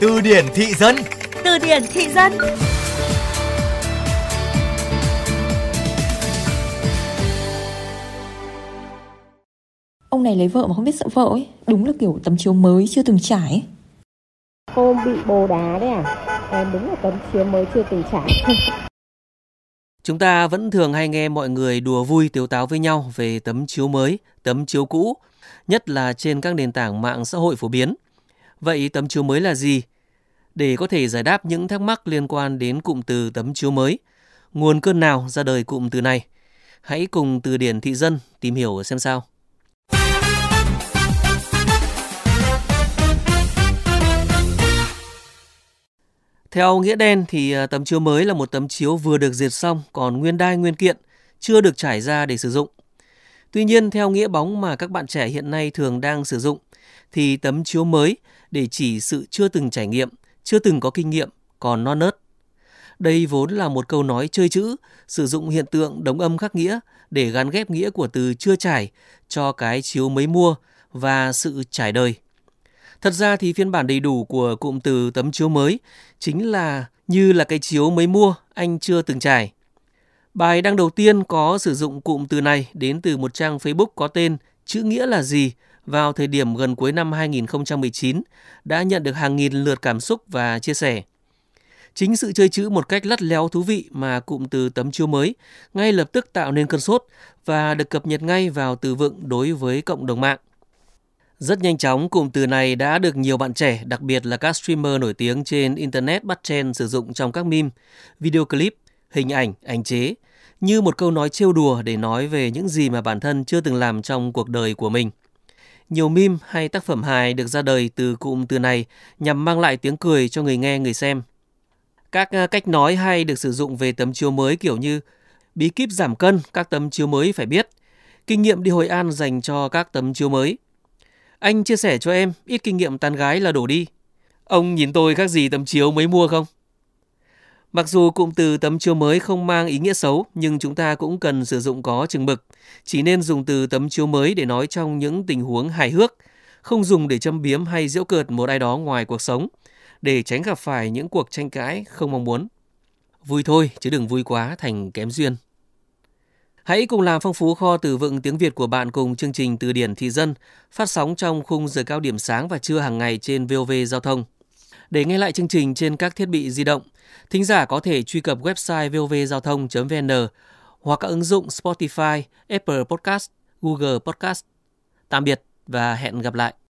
Từ điển thị dân Từ điển thị dân Ông này lấy vợ mà không biết sợ vợ ấy Đúng là kiểu tấm chiếu mới chưa từng trải ấy. Cô bị bồ đá đấy à? Em đúng là tấm chiếu mới chưa từng trải. Chúng ta vẫn thường hay nghe mọi người đùa vui tiếu táo với nhau về tấm chiếu mới, tấm chiếu cũ, nhất là trên các nền tảng mạng xã hội phổ biến. Vậy tấm chiếu mới là gì? Để có thể giải đáp những thắc mắc liên quan đến cụm từ tấm chiếu mới, nguồn cơn nào ra đời cụm từ này? Hãy cùng từ điển thị dân tìm hiểu xem sao. Theo nghĩa đen thì à, tấm chiếu mới là một tấm chiếu vừa được diệt xong còn nguyên đai nguyên kiện, chưa được trải ra để sử dụng. Tuy nhiên theo nghĩa bóng mà các bạn trẻ hiện nay thường đang sử dụng thì tấm chiếu mới để chỉ sự chưa từng trải nghiệm, chưa từng có kinh nghiệm, còn non nớt. Đây vốn là một câu nói chơi chữ, sử dụng hiện tượng đồng âm khắc nghĩa để gắn ghép nghĩa của từ chưa trải cho cái chiếu mới mua và sự trải đời. Thật ra thì phiên bản đầy đủ của cụm từ tấm chiếu mới chính là như là cái chiếu mới mua anh chưa từng trải. Bài đăng đầu tiên có sử dụng cụm từ này đến từ một trang Facebook có tên Chữ nghĩa là gì vào thời điểm gần cuối năm 2019 đã nhận được hàng nghìn lượt cảm xúc và chia sẻ. Chính sự chơi chữ một cách lắt léo thú vị mà cụm từ tấm chiếu mới ngay lập tức tạo nên cơn sốt và được cập nhật ngay vào từ vựng đối với cộng đồng mạng. Rất nhanh chóng, cụm từ này đã được nhiều bạn trẻ, đặc biệt là các streamer nổi tiếng trên Internet bắt trend sử dụng trong các meme, video clip, hình ảnh, ảnh chế, như một câu nói trêu đùa để nói về những gì mà bản thân chưa từng làm trong cuộc đời của mình. Nhiều meme hay tác phẩm hài được ra đời từ cụm từ này nhằm mang lại tiếng cười cho người nghe, người xem. Các à, cách nói hay được sử dụng về tấm chiếu mới kiểu như bí kíp giảm cân các tấm chiếu mới phải biết, kinh nghiệm đi Hội An dành cho các tấm chiếu mới – anh chia sẻ cho em ít kinh nghiệm tán gái là đổ đi. Ông nhìn tôi khác gì tấm chiếu mới mua không? Mặc dù cụm từ tấm chiếu mới không mang ý nghĩa xấu, nhưng chúng ta cũng cần sử dụng có chừng mực. Chỉ nên dùng từ tấm chiếu mới để nói trong những tình huống hài hước, không dùng để châm biếm hay giễu cợt một ai đó ngoài cuộc sống, để tránh gặp phải những cuộc tranh cãi không mong muốn. Vui thôi, chứ đừng vui quá thành kém duyên. Hãy cùng làm phong phú kho từ vựng tiếng Việt của bạn cùng chương trình Từ điển thị dân phát sóng trong khung giờ cao điểm sáng và trưa hàng ngày trên VOV Giao thông. Để nghe lại chương trình trên các thiết bị di động, thính giả có thể truy cập website vovgiao thông.vn hoặc các ứng dụng Spotify, Apple Podcast, Google Podcast. Tạm biệt và hẹn gặp lại.